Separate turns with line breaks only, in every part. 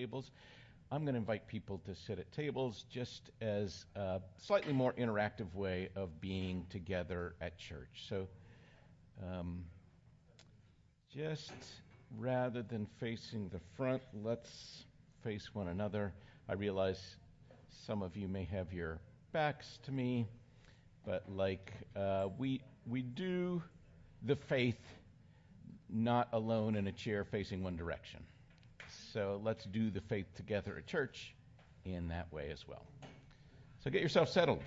tables. I'm going to invite people to sit at tables just as a slightly more interactive way of being together at church. So, um, just rather than facing the front, let's face one another. I realize some of you may have your backs to me, but like uh, we we do the faith not alone in a chair facing one direction. So let's do the faith together at church in that way as well. So get yourself settled.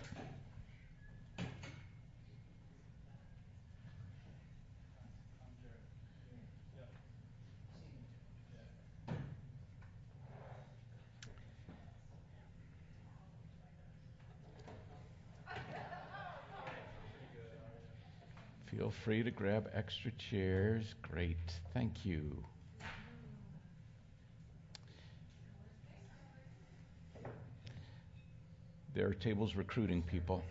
Feel free to grab extra chairs. Great. Thank you. There are tables recruiting people.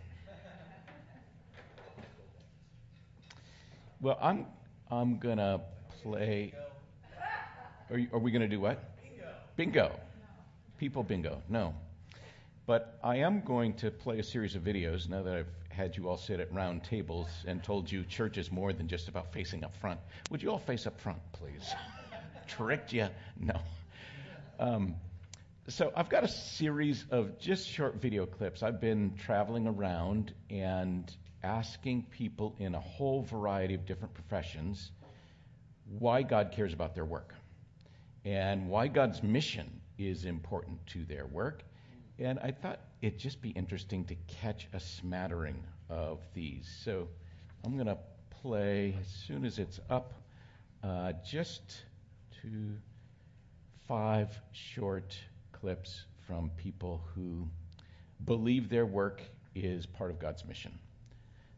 Well, I'm I'm gonna play. Are, you, are we gonna do what? Bingo. Bingo. People bingo. No. But I am going to play a series of videos now that I've had you all sit at round tables and told you church is more than just about facing up front. Would you all face up front, please? Tricked you? No. Um, so I've got a series of just short video clips. I've been traveling around and asking people in a whole variety of different professions why God cares about their work and why God's mission is important to their work. And I thought it'd just be interesting to catch a smattering of these. So I'm going to play as soon as it's up uh, just two, five short clips from people who believe their work is part of God's mission.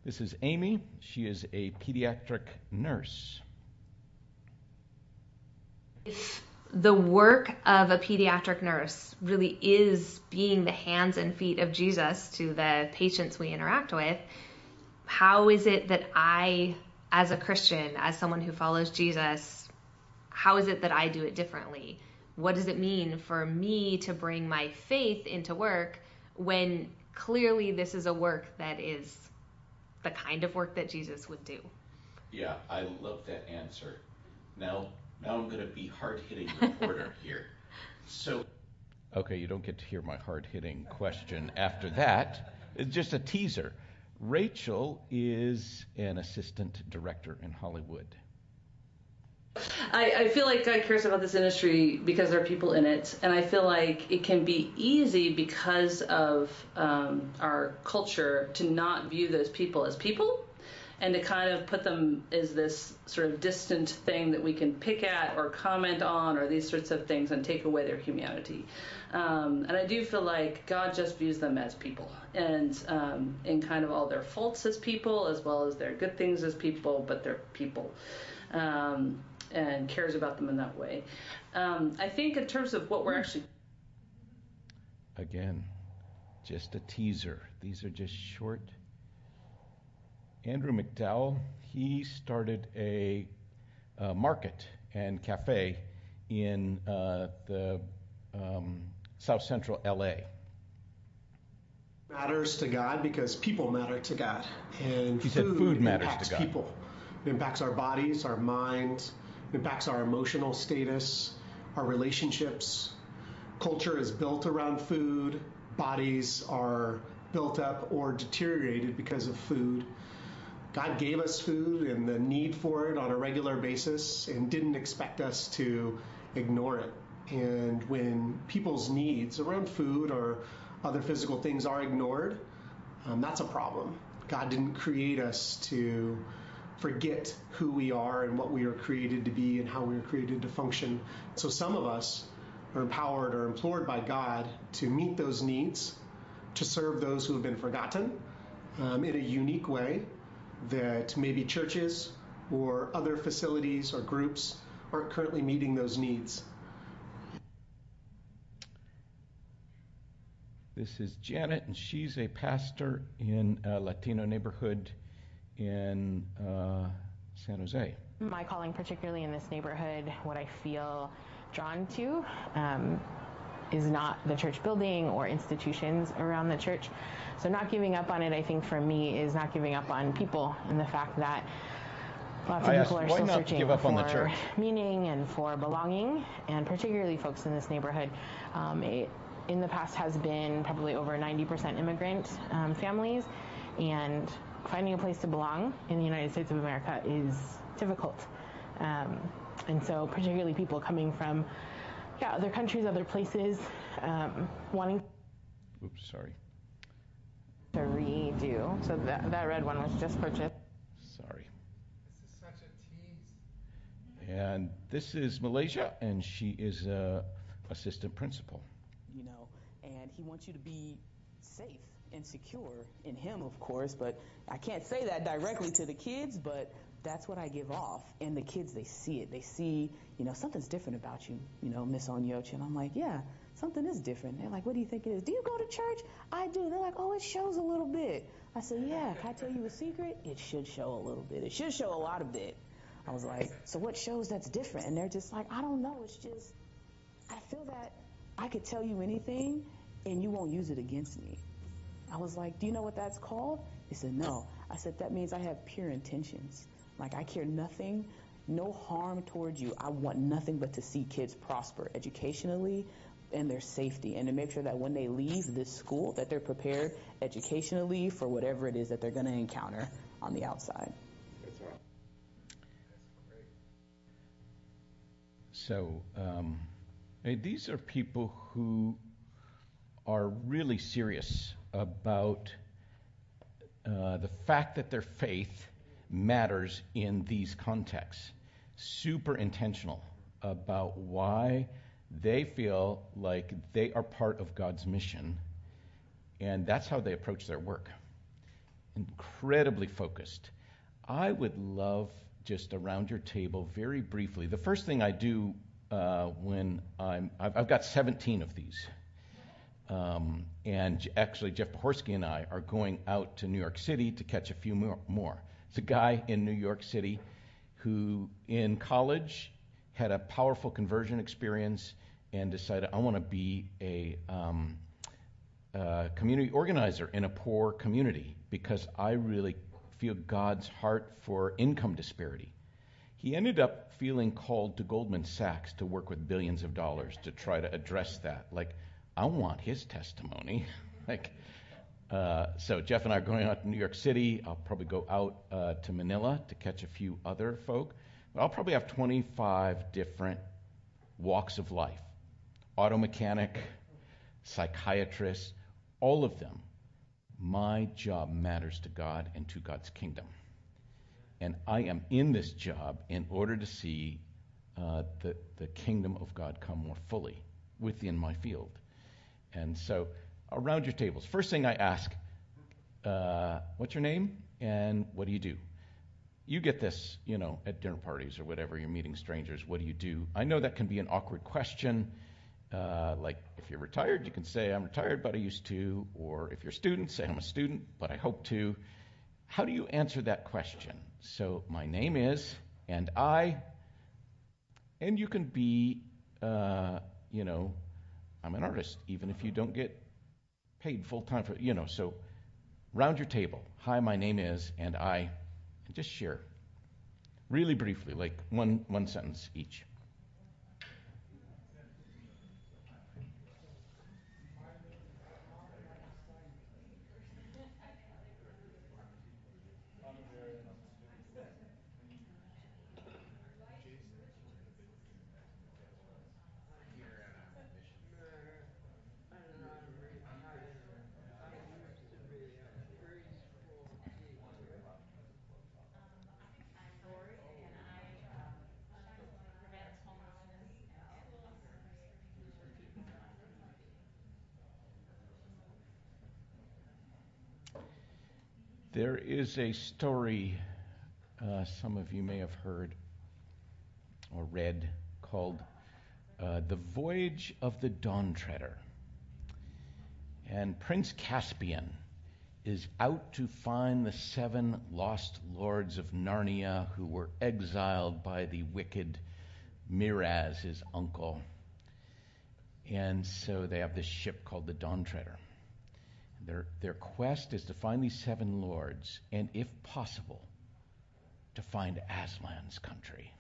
This is Amy. She is a pediatric nurse If
the work of a pediatric nurse really is being the hands and feet of Jesus to the patients we interact with, how is it that I, as a Christian, as someone who follows Jesus, how is it that I do it differently? What does it mean for me to bring my faith into work when clearly this is a work that is the kind of work that Jesus would do?
Yeah, I love that answer. Now, now I'm going to be hard hitting reporter here. So, okay, you don't get to hear my hard hitting question after that. It's just a teaser. Rachel is an assistant director in Hollywood.
I, I, feel like God cares about this industry because there are people in it, and I feel like it can be easy because of um, our culture to not view those people as people and to kind of put them as this sort of distant thing that we can pick at or comment on or these sorts of things and take away their humanity. Um, and I do feel like God just views them as people and um, in kind of all their faults as people as well as their good things as people, but they're people. Um, and cares about them in that way. Um, I think in terms of what we're actually
again, just a teaser. These are just short Andrew McDowell, he started a, a market and cafe in uh, the um, South Central LA.
Matters to God because people matter to God, and
he
food,
said food matters
impacts
to God.
people. It impacts our bodies, our minds, impacts our emotional status, our relationships. Culture is built around food. Bodies are built up or deteriorated because of food. God gave us food and the need for it on a regular basis and didn't expect us to ignore it. And when people's needs around food or other physical things are ignored, um, that's a problem. God didn't create us to forget who we are and what we are created to be and how we are created to function. So some of us are empowered or implored by God to meet those needs, to serve those who have been forgotten um, in a unique way that maybe churches or other facilities or groups aren't currently meeting those needs.
This is Janet, and she's a pastor in a Latino neighborhood in uh, San Jose.
My calling, particularly in this neighborhood, what I feel drawn to um, is not the church building or institutions around the church. So not giving up on it, I think, for me, is not giving up on people and the fact that lots of
I
people
asked,
are still searching
give up
for
on the church?
meaning and for belonging, and particularly folks in this neighborhood. Um, it, in the past has been probably over 90% immigrant um, families, and finding a place to belong in the United States of America is difficult. Um, and so, particularly people coming from yeah, other countries, other places, um, wanting
Oops, sorry.
to redo. So that, that red one was just purchased.
Sorry.
This is such a tease.
And this is Malaysia, and she is a assistant principal.
you know, and he wants you to be safe and secure in him, of course, but I can't say that directly to the kids, but that's what I give off. And the kids, they see it. They see, you know, something's different about you, you know, Miss Onyochi. And I'm like, yeah, something is different. They're like, what do you think it is? Do you go to church? I do. They're like, oh, it shows a little bit. I said, yeah, can I tell you a secret? It should show a little bit. It should show a lot of bit. I was like, so what shows that's different? And they're just like, I don't know. It's just, I feel that I could tell you anything and you won't use it against me. I was like, Do you know what that's called? He said, No. I said, That means I have pure intentions. Like, I care nothing, no harm towards you. I want nothing but to see kids prosper educationally and their safety and to make sure that when they leave this school that they're prepared educationally for whatever it is that they're going to encounter on the outside. That's right.
So um, eh, these are people who are really serious about uh, the fact that their faith matters in these contexts. Super intentional about why they feel like they are part of God's mission, and that's how they approach their work. Incredibly focused. I would love just around your table very briefly. The first thing I do uh, when I'm, I've, I've got 17 of these. Um, and actually, Jeff Pohorsky and I are going out to New York City to catch a few more. It's a guy in New York City who, in college, had a powerful conversion experience and decided, I want to be a um, community organizer in a poor community because I really feel God's heart for income disparity. He ended up feeling called to Goldman Sachs to work with billions of dollars to try to address that. Like, I want his testimony. like, uh, so Jeff and I are going out to New York City. I'll probably go out uh, to Manila to catch a few other folk. But I'll probably have 25 different walks of life auto mechanic, psychiatrist, all of them. My job matters to God and to God's kingdom. And I am in this job in order to see uh, the, the kingdom of God come more fully within my field. And so, around your tables, first thing I ask, uh, what's your name and what do you do? You get this, you know, at dinner parties or whatever, you're meeting strangers. What do you do? I know that can be an awkward question. Uh, like, if you're retired, you can say, I'm retired, but I used to. Or if you're a student, say, I'm a student, but I hope to. How do you answer that question? So, my name is, and I, and you can be, uh, you know, I'm an artist, even if you don't get paid full time for, you know, so round your table. Hi, my name is, and I, just share. Really briefly, like one, one sentence each. There is a story uh, some of you may have heard or read called uh, The Voyage of the Dawn Treader. And Prince Caspian is out to find the seven lost lords of Narnia who were exiled by the wicked Miraz, his uncle. And so they have this ship called the Dawn Treader. Their, their quest is to find these seven lords, and if possible, to find Aslan's country.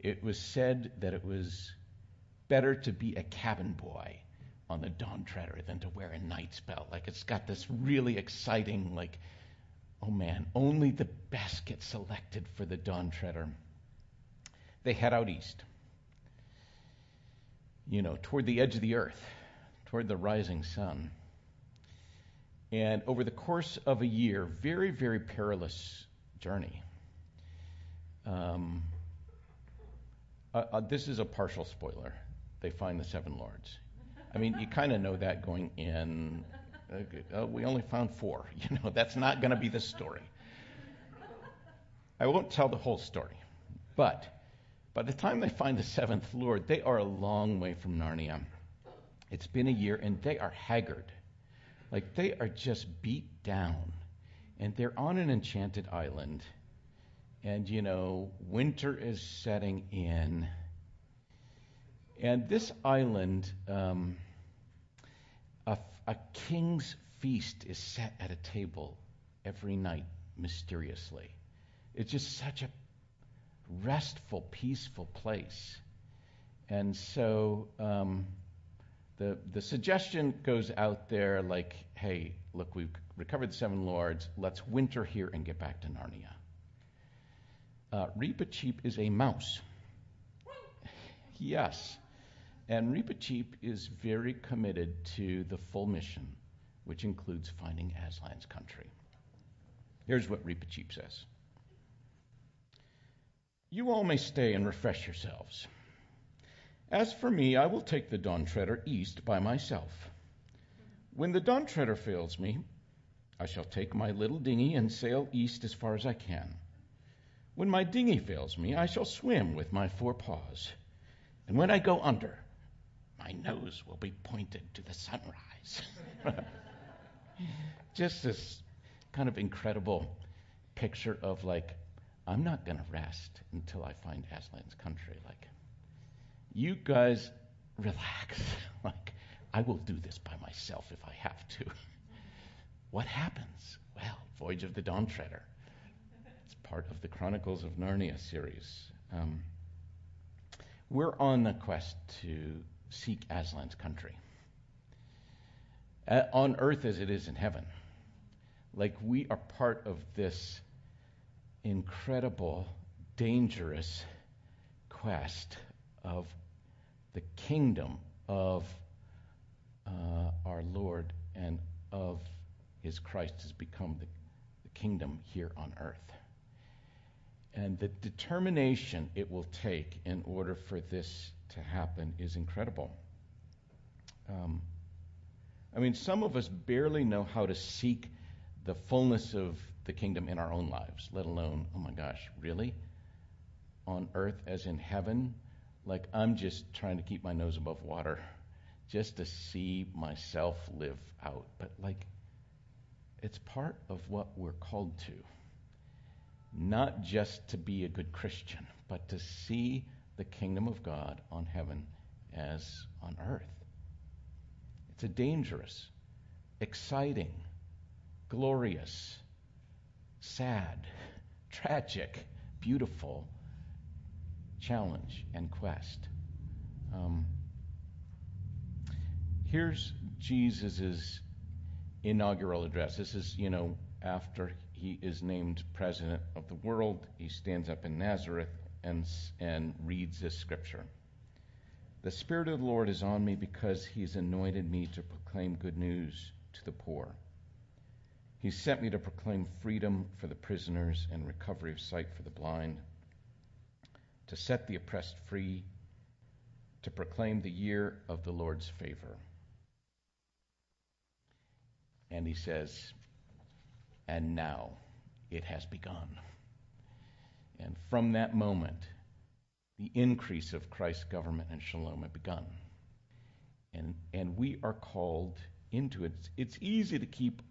It was said that it was better to be a cabin boy on the Dawn Treader than to wear a knight's belt. Like it's got this really exciting, like, oh man, only the best get selected for the Dawn Treader. They head out east, you know, toward the edge of the earth, toward the rising sun. And over the course of a year, very, very perilous journey. Um, uh, uh, this is a partial spoiler. They find the seven lords. I mean, you kind of know that going in. Uh, uh, we only found four. You know, that's not going to be the story. I won't tell the whole story. But by the time they find the seventh Lord, they are a long way from Narnia. It's been a year, and they are haggard. Like they are just beat down. And they're on an enchanted island. And, you know, winter is setting in. And this island, um, a, a king's feast is set at a table every night mysteriously. It's just such a restful, peaceful place. And so um, the, suggestion goes out there like, hey, look, we've recovered the seven lords. Let's winter here and get back to Narnia. Uh, Reepicheep is a mouse. yes. And Reepicheep is very committed to the full mission, which includes finding Aslan's country. Here's what Reepicheep says You all may stay and refresh yourselves. As for me, I will take the Dawn Treader east by myself. When the Dawn Treader fails me, I shall take my little dinghy and sail east as far as I can. When my dinghy fails me, I shall swim with my four paws. And when I go under, my nose will be pointed to the sunrise. Just this kind of incredible picture of like, I'm not going to rest until I find Aslan's country. Like, you guys relax. like, I will do this by myself if I have to. what happens? Well, Voyage of the Dawn Treader. It's part of the Chronicles of Narnia series. Um, we're on the quest to seek Aslan's country. Uh, on earth as it is in heaven. Like we are part of this incredible, dangerous quest of the kingdom of uh, our Lord and of his Christ has become the, the kingdom here on earth. And the determination it will take in order for this to happen is incredible. Um, I mean, some of us barely know how to seek the fullness of the kingdom in our own lives, let alone, oh my gosh, really? On earth as in heaven? Like, I'm just trying to keep my nose above water just to see myself live out. But, like, it's part of what we're called to. Not just to be a good Christian, but to see the kingdom of God on heaven as on earth. It's a dangerous, exciting, glorious, sad, tragic, beautiful challenge and quest. Um, here's Jesus' inaugural address. This is, you know, after he is named president of the world. He stands up in Nazareth and, and reads this scripture. The Spirit of the Lord is on me because He's anointed me to proclaim good news to the poor. He sent me to proclaim freedom for the prisoners and recovery of sight for the blind, to set the oppressed free, to proclaim the year of the Lord's favor. And he says, and now it has begun. And from that moment, the increase of Christ's government and shalom had begun. And, and we are called into it. It's easy to keep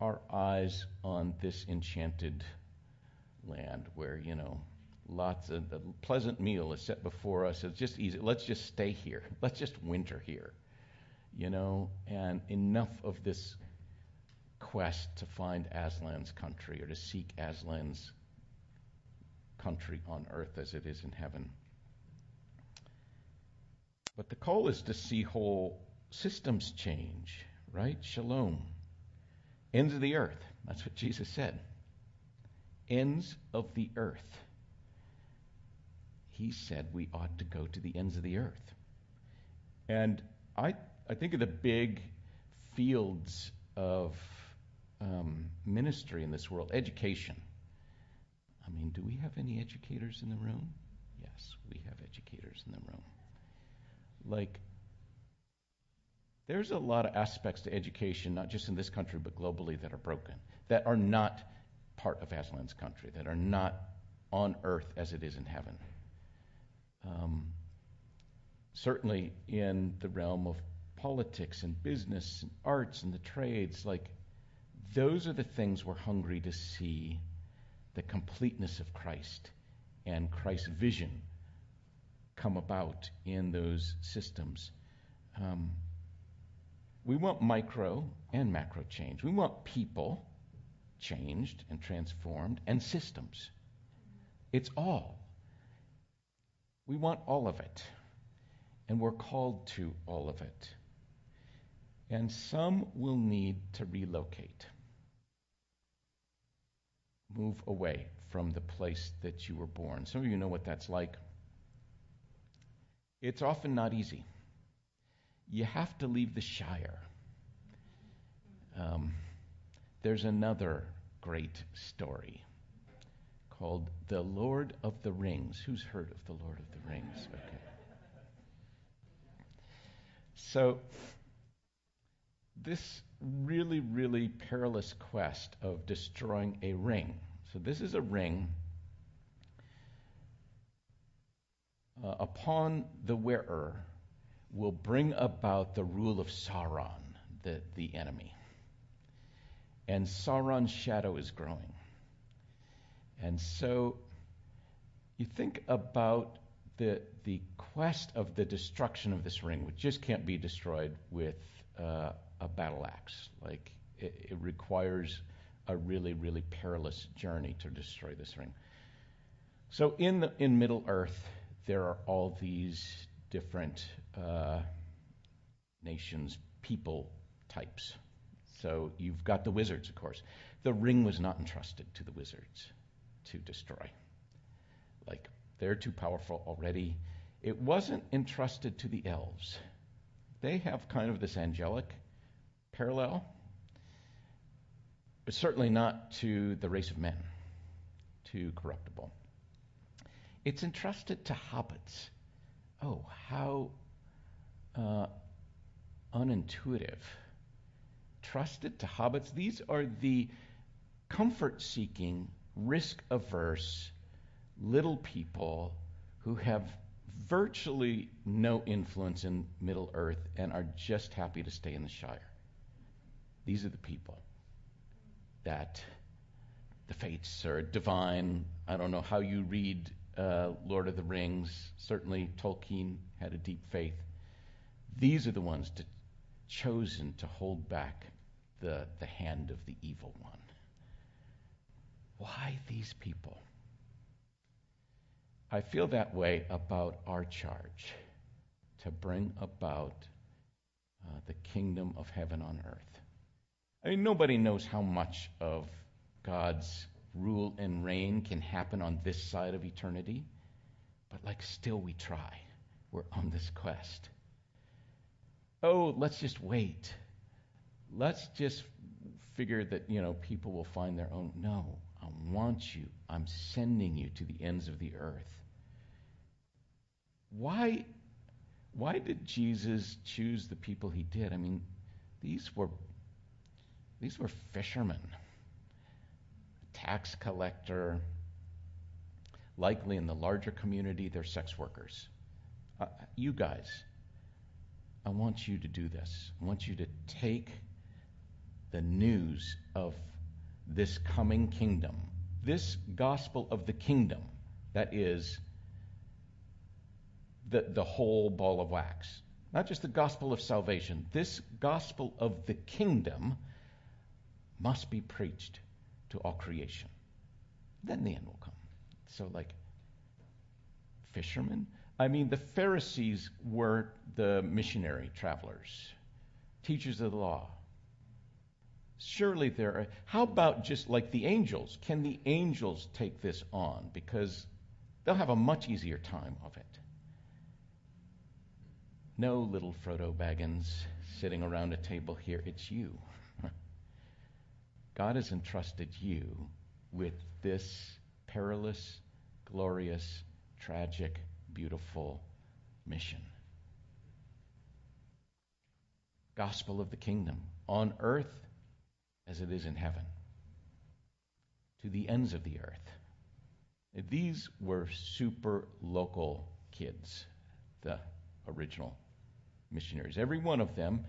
our eyes on this enchanted land where, you know, lots of a pleasant meal is set before us. It's just easy. Let's just stay here. Let's just winter here. You know, and enough of this quest to find Aslan's country or to seek Aslan's country on earth as it is in heaven. But the call is to see whole systems change, right? Shalom. Ends of the earth. That's what Jesus said. Ends of the earth. He said we ought to go to the ends of the earth. And I, I think of the big fields of um, ministry in this world education. I mean, do we have any educators in the room? Yes, we have educators in the room. Like, there's a lot of aspects to education, not just in this country, but globally, that are broken, that are not part of Aslan's country, that are not on earth as it is in heaven. Um, certainly in the realm of politics and business and arts and the trades, like those are the things we're hungry to see the completeness of Christ and Christ's vision come about in those systems. Um, we want micro and macro change. We want people changed and transformed and systems. It's all. We want all of it. And we're called to all of it. And some will need to relocate, move away from the place that you were born. Some of you know what that's like. It's often not easy you have to leave the Shire. Um, there's another great story called The Lord of the Rings. Who's heard of The Lord of the Rings? Okay. So, this really, really perilous quest of destroying a ring. So, this is a ring. Uh, upon the wearer, will bring about the rule of Sauron, the, the enemy. And Sauron's shadow is growing. And so you think about the, the quest of the destruction of this ring, which just can't be destroyed with uh, a battle axe. Like, it, it requires a really, really perilous journey to destroy this ring. So in, the, in Middle Earth, there are all these different uh, nations, people types. So you've got the wizards, of course. The ring was not entrusted to the wizards to destroy. Like, they're too powerful already. It wasn't entrusted to the elves. They have kind of this angelic parallel, but certainly not to the race of men, to corruptible. It's entrusted to hobbits. Oh, how uh, unintuitive. Trusted to hobbits. These are the comfort seeking, risk averse little people who have virtually no influence in Middle Earth and are just happy to stay in the Shire. These are the people that the fates are divine. I don't know how you read uh, Lord of the Rings. Certainly, Tolkien had a deep faith. These are the ones to, chosen to hold back the, the hand of the evil one. Why these people? I feel that way about our charge to bring about uh, the kingdom of heaven on earth. I mean, nobody knows how much of God's rule and reign can happen on this side of eternity, but like still we try. We're on this quest oh, let's just wait. Let's just figure that, you know, people will find their own. No, want you. I'm sending you to the ends of the earth. Why, why did Jesus choose the people he did? I mean, these were, these were fishermen, tax collector, likely in the larger community, they're sex workers. Uh, you guys, I want you to do this. I want you to take the news of this coming kingdom, this gospel of the kingdom That is the, the whole ball of wax. Not just the gospel of salvation. This gospel of the kingdom must be preached to all creation. Then the end will come. So, like, fishermen? I mean, the Pharisees were the missionary travelers, teachers of the law. Surely there are. How about just like the angels? Can the angels take this on? Because they'll have a much easier time of it. No, little Frodo Baggins sitting around a table here. It's you. God has entrusted you with this perilous, glorious, tragic, beautiful mission. Gospel of the kingdom on earth as it is in heaven, to the ends of the earth. These were super local kids, the original missionaries. Every one of them,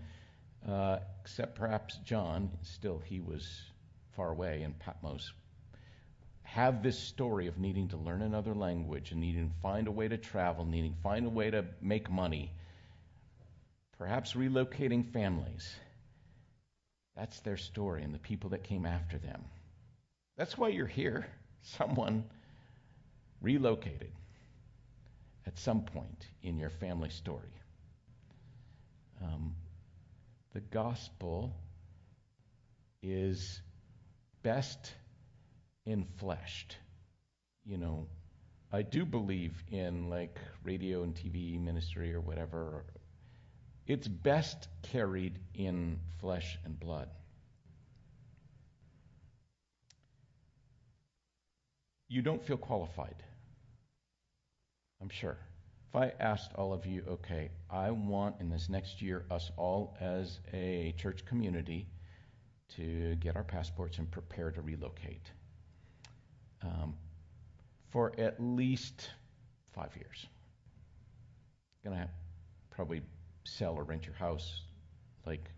uh, except perhaps John, still he was far away in Patmos, have this story of needing to learn another language and needing to find a way to travel, needing to find a way to make money, perhaps relocating families. That's their story and the people that came after them. That's why you're here. Someone relocated at some point in your family story. Um, the gospel is best infleshed. You know, I do believe in like radio and TV ministry or whatever. It's best carried in flesh and blood. You don't feel qualified. I'm sure. If I asked all of you, okay, I want in this next year us all as a church community to get our passports and prepare to relocate um, for at least five years. To probably sell or rent your house, like,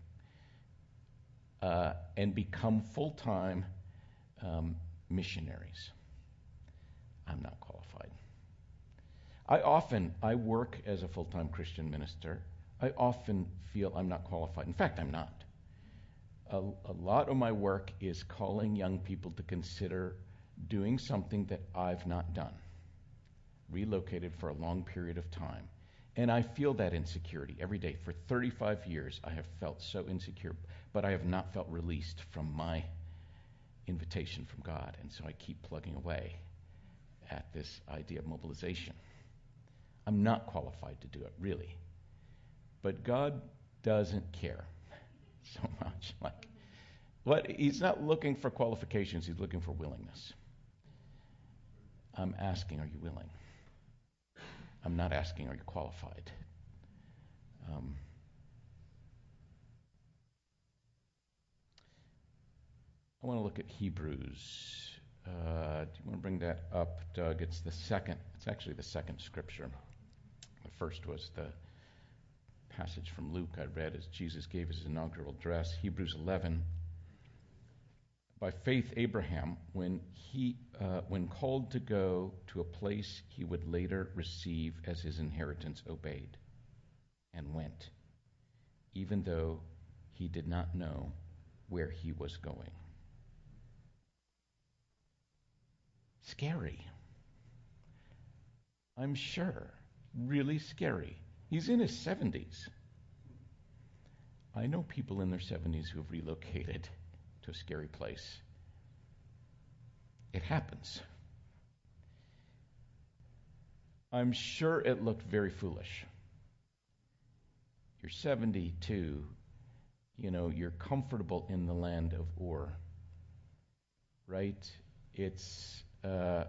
uh, and become full time um, missionaries. I'm not qualified. I often, I work as a full time Christian minister. I often feel I'm not qualified. In fact, I'm not. A, a, lot of my work is calling young people to consider doing something that I've not done, relocated for a long period of time. And I feel that insecurity every day. For 35 years, I have felt so insecure, but I have not felt released from my invitation from God. And so I keep plugging away at this idea of mobilization. I'm not qualified to do it, really. But God doesn't care so much. Like, what He's not looking for qualifications, He's looking for willingness. I'm asking, are you willing? I'm not asking, are you qualified? Um, I want to look at Hebrews. Uh, do you want to bring that up, Doug? It's the second. It's actually the second scripture. The first was the passage from Luke I read as Jesus gave his inaugural address. Hebrews 11. By faith, Abraham, when he, uh, when called to go to a place he would later receive as his inheritance, obeyed and went, even though he did not know where he was going. Scary. I'm sure. Really scary. He's in his 70s. I know people in their 70s who have relocated to a scary place. It happens. I'm sure it looked very foolish. You're 72, you know, you're comfortable in the land of Ur, right? It's, uh,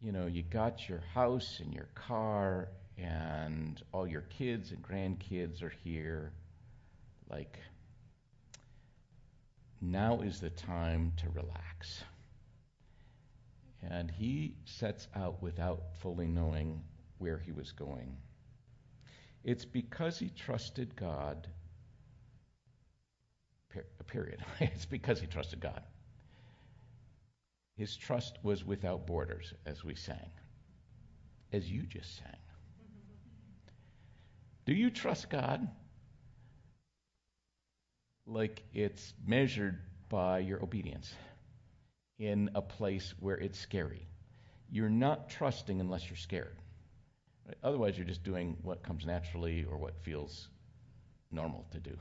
you know, you got your house and your car, and all your kids and grandkids are here. Like, now is the time to relax. And he sets out without fully knowing where he was going. It's because he trusted God. Period. it's because he trusted God. His trust was without borders, as we sang, as you just sang. Do you trust God? Like it's measured by your obedience in a place where it's scary. You're not trusting unless you're scared. Otherwise, you're just doing what comes naturally or what feels normal to do.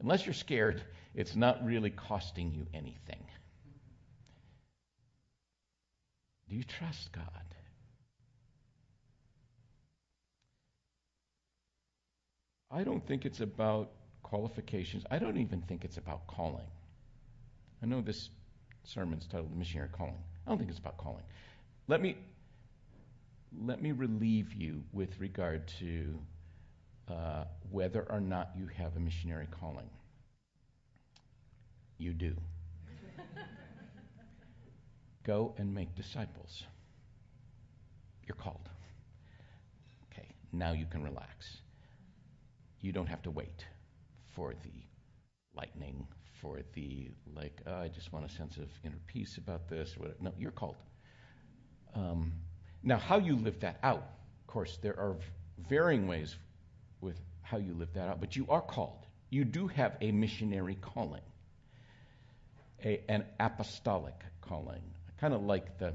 Unless you're scared, it's not really costing you anything. Do you trust God? I don't think it's about qualifications. I don't even think it's about calling. I know this sermon's titled Missionary Calling. I don't think it's about calling. Let me let me relieve you with regard to uh, whether or not you have a missionary calling. You do. Go and make disciples. You're called. Okay, now you can relax. You don't have to wait for the lightning, for the, like, oh, I just want a sense of inner peace about this. No, you're called. Um, now, how you live that out, of course, there are varying ways with how you live that out, but you are called. You do have a missionary calling, a, an apostolic calling. I kind of like the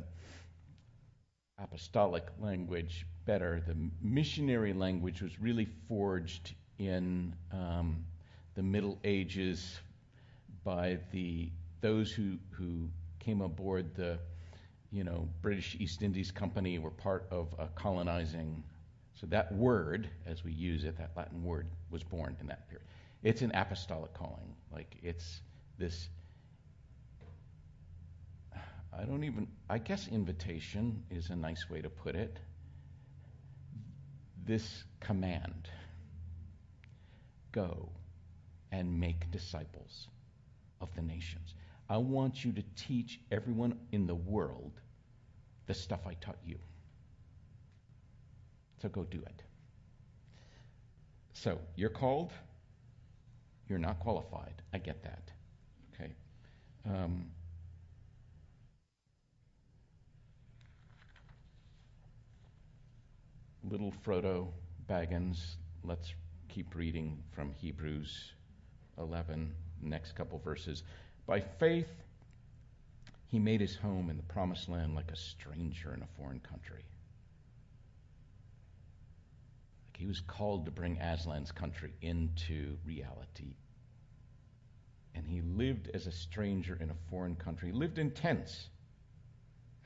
apostolic language better. The missionary language was really forged in um, the Middle Ages by the those who who came aboard the you know British East Indies Company were part of a colonizing. So that word, as we use it, that Latin word, was born in that period. It's an apostolic calling. Like it's this. I don't even. I guess invitation is a nice way to put it. This command go and make disciples of the nations. I want you to teach everyone in the world the stuff I taught you. So go do it. So you're called, you're not qualified. I get that. Okay. Um, little Frodo Baggins, let's keep reading from Hebrews 11, next couple verses. By faith, he made his home in the promised land like a stranger in a foreign country. Like he was called to bring Aslan's country into reality. And he lived as a stranger in a foreign country, he lived in tents,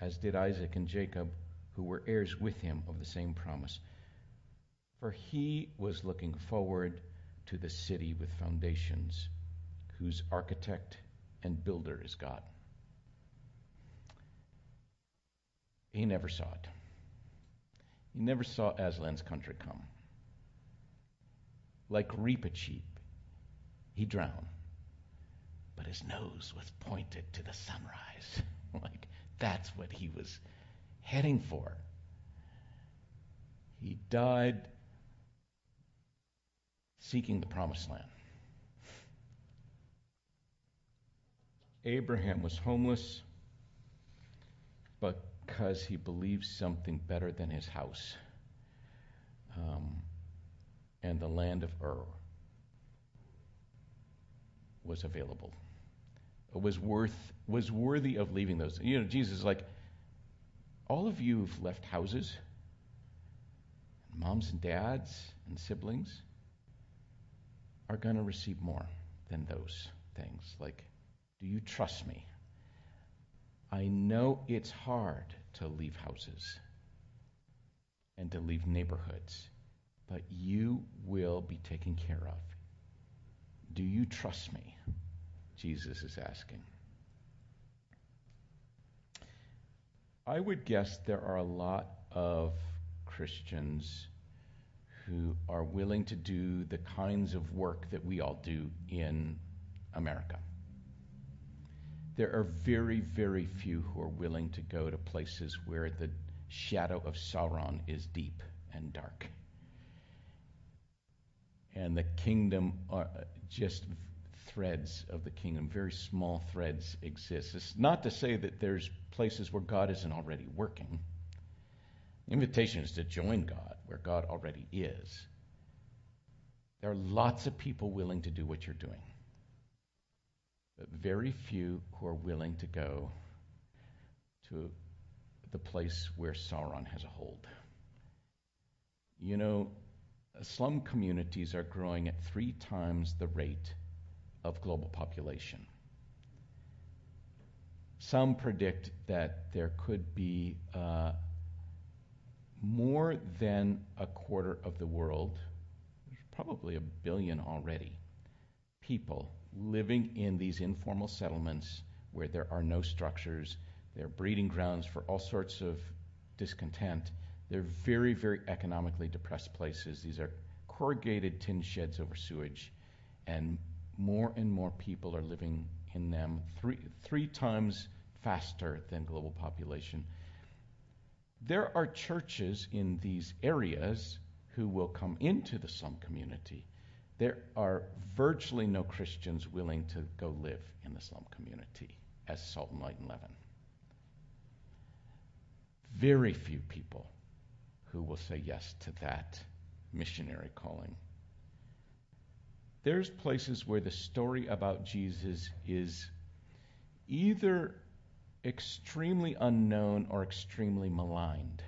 as did Isaac and Jacob, who were heirs with him of the same promise. For he was looking forward to the city with foundations, whose architect and builder is God. He never saw it. He never saw Aslan's country come. Like Reepicheep, he drowned, but his nose was pointed to the sunrise. like that's what he was heading for. He died seeking the promised land. Abraham was homeless because he believed something better than his house um, and the land of Ur was available. It was worth was worthy of leaving those. You know, Jesus is like, all of you have left houses, moms and dads and siblings are going to receive more than those things. Like, do you trust me? I know it's hard to leave houses and to leave neighborhoods, but you will be taken care of. Do you trust me? Jesus is asking. I would guess there are a lot of Christians who are willing to do the kinds of work that we all do in America. There are very, very few who are willing to go to places where the shadow of Sauron is deep and dark. And the kingdom are just threads of the kingdom, very small threads exist. It's not to say that there's places where God isn't already working. The invitation is to join God where God already is. There are lots of people willing to do what you're doing, but very few who are willing to go to the place where Sauron has a hold. You know, slum communities are growing at three times the rate of global population. Some predict that there could be uh, more than a quarter of the world, probably a billion already, people living in these informal settlements where there are no structures. They're breeding grounds for all sorts of discontent. They're very, very economically depressed places. These are corrugated tin sheds over sewage, and more and more people are living in them three, three times faster than global population. There are churches in these areas who will come into the slum community. There are virtually no Christians willing to go live in the slum community as salt and light and leaven. Very few people who will say yes to that missionary calling. There's places where the story about Jesus is either extremely unknown or extremely maligned.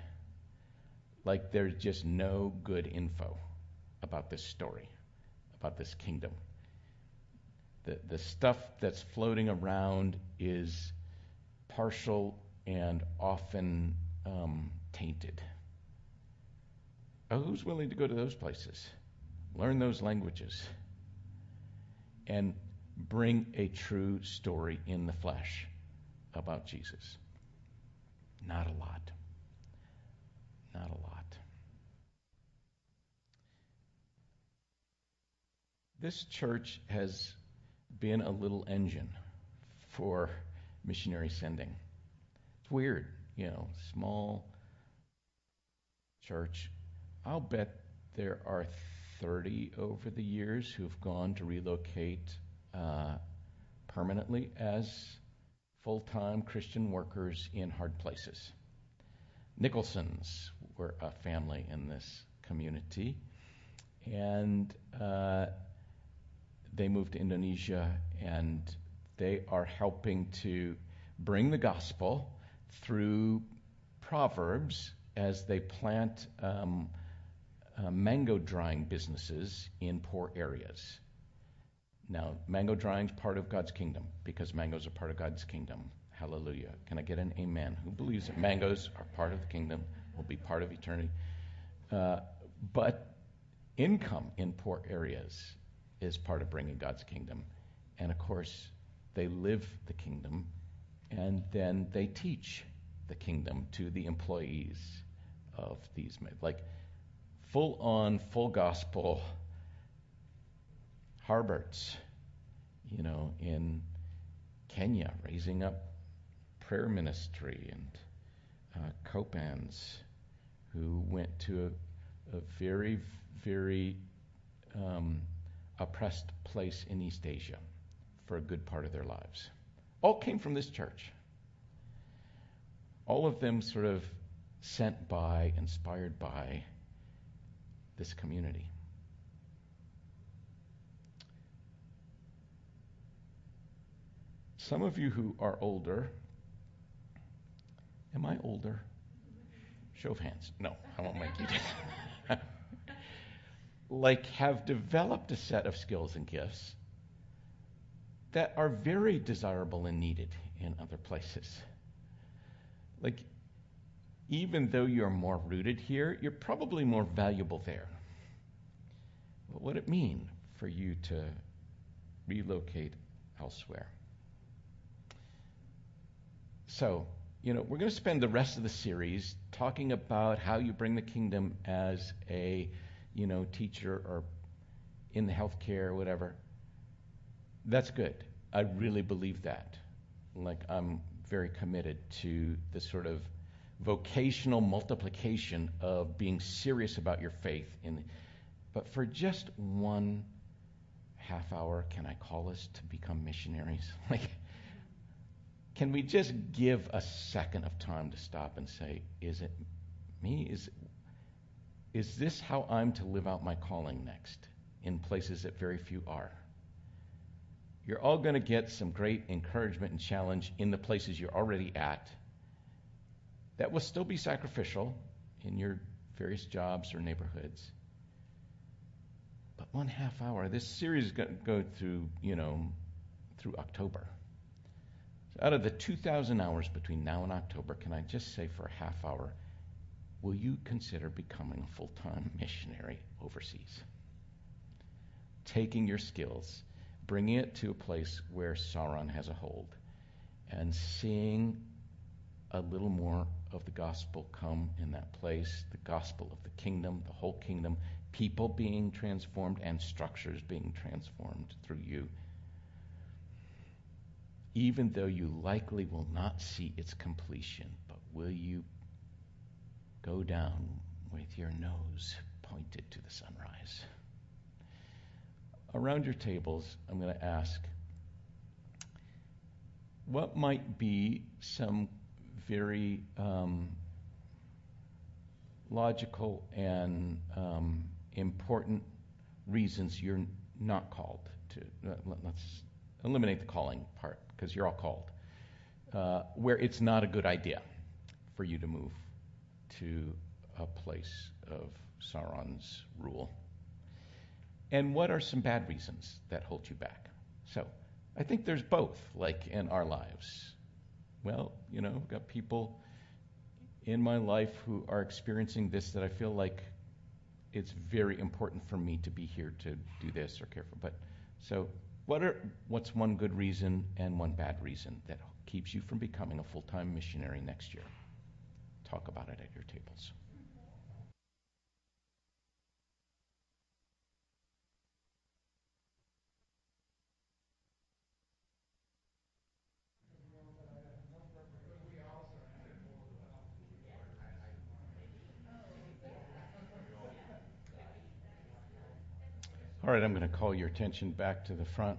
Like there's just no good info about this story, about this kingdom. The, the stuff that's floating around is partial and often um, tainted. Oh, who's willing to go to those places, learn those languages, and bring a true story in the flesh? About Jesus? Not a lot. Not a lot. This church has been a little engine for missionary sending. It's weird, you know, small church. I'll bet there are 30 over the years who've gone to relocate uh, permanently as full time Christian workers in hard places. Nicholsons were a family in this community, and uh, they moved to Indonesia and they are helping to bring the gospel through Proverbs as they plant um, uh, mango drying businesses in poor areas. Now, mango drying is part of God's kingdom because mangoes are part of God's kingdom. Hallelujah. Can I get an amen? Who believes that mangoes are part of the kingdom, will be part of eternity? Uh, but income in poor areas is part of bringing God's kingdom. And of course, they live the kingdom and then they teach the kingdom to the employees of these, like full on, full gospel Harberts, you know, in Kenya, raising up prayer ministry, and uh, Copans, who went to a, a very, very um, oppressed place in East Asia for a good part of their lives. All came from this church. All of them sort of sent by, inspired by this community. Some of you who are older, am I older? Show of hands. No, I won't make you do like, have developed a set of skills and gifts that are very desirable and needed in other places. Like, even though you're more rooted here, you're probably more valuable there. What would it mean for you to relocate elsewhere? So, you know, we're going to spend the rest of the series talking about how you bring the kingdom as a, you know, teacher or in the healthcare or whatever. That's good. I really believe that. Like, I'm very committed to the sort of vocational multiplication of being serious about your faith. In, but for just one half hour, can I call us to become missionaries? Like, can we just give a second of time to stop and say, is it me? Is, is this how I'm to live out my calling next in places that very few are? You're all going to get some great encouragement and challenge in the places you're already at. That will still be sacrificial in your various jobs or neighborhoods. But one half hour, this series is going to go through, you know, through October. So out of the 2,000 hours between now and October, can I just say for a half hour, will you consider becoming a full time missionary overseas? Taking your skills, bringing it to a place where Sauron has a hold, and seeing a little more of the gospel come in that place the gospel of the kingdom, the whole kingdom, people being transformed, and structures being transformed through you. Even though you likely will not see its completion, but will you go down with your nose pointed to the sunrise? Around your tables, I'm going to ask what might be some very um, logical and um, important reasons you're not called to. Uh, let's eliminate the calling part because you're all called. Uh, where it's not a good idea for you to move to a place of Sauron's rule. And what are some bad reasons that hold you back? So I think there's both, like in our lives. Well, you know, I've got people in my life who are experiencing this that I feel like it's very important for me to be here to do this or care for. But so, what's one good reason and one bad reason that keeps you from becoming a full-time missionary next year? Talk about it at your tables. All right, I'm going to call your attention back to the front.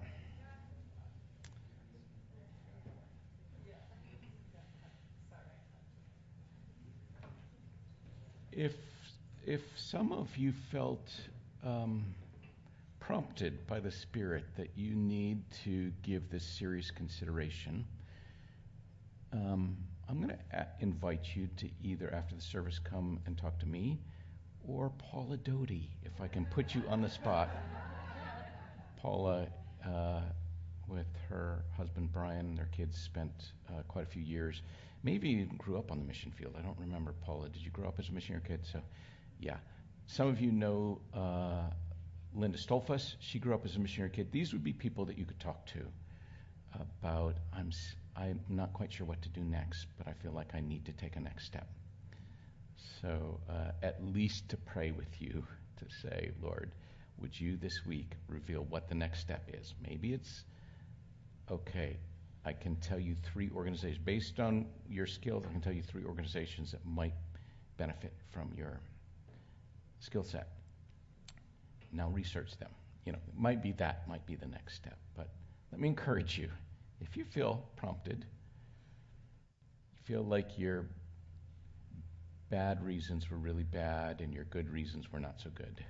If, if some of you felt um, prompted by the Spirit that you need to give this serious consideration, um, I'm going to invite you to either after the service come and talk to me or Paula Doty, if I can put you on the spot. Paula, uh, with her husband Brian, their kids spent uh, quite a few years. Maybe even grew up on the mission field. I don't remember. Paula, did you grow up as a missionary kid? So, yeah. Some of you know uh, Linda Stolfus. She grew up as a missionary kid. These would be people that you could talk to about. I'm I'm not quite sure what to do next, but I feel like I need to take a next step. So, uh, at least to pray with you to say, Lord, would you this week reveal what the next step is? Maybe it's, okay, I can tell you three organizations. Based on your skills, I can tell you three organizations that might benefit from your skill set. Now research them. You know, it might be that, might be the next step. But let me encourage you. If you feel prompted, you feel like your bad reasons were really bad and your good reasons were not so good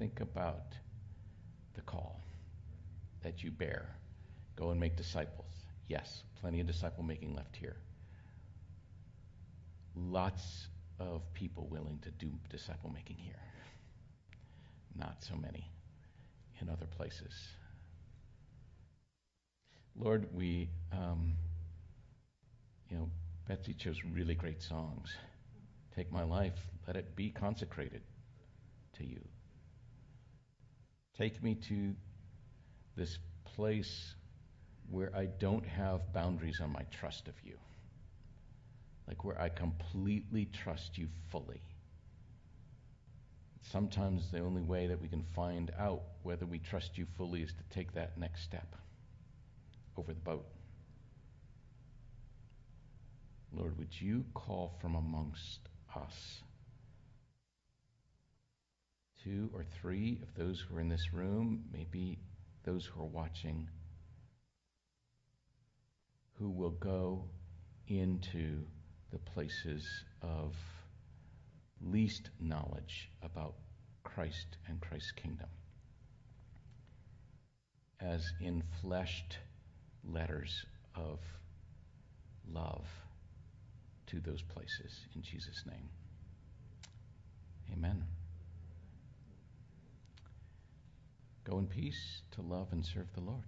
think about the call that you bear. Go and make disciples. Yes, plenty of disciple making left here. Lots of people willing to do disciple making here. Not so many in other places. Lord, we, um, you know, Betsy chose really great songs. Take my life, let it be consecrated to you. Take me to this place where I don't have boundaries on my trust of you. Like where I completely trust you fully. Sometimes the only way that we can find out whether we trust you fully is to take that next step over the boat. Lord, would you call from amongst us two or three of those who are in this room, maybe those who are watching, who will go into the places of least knowledge about Christ and Christ's kingdom? As infleshed letters of love to those places in Jesus' name. Amen. Go in peace to love and serve the Lord.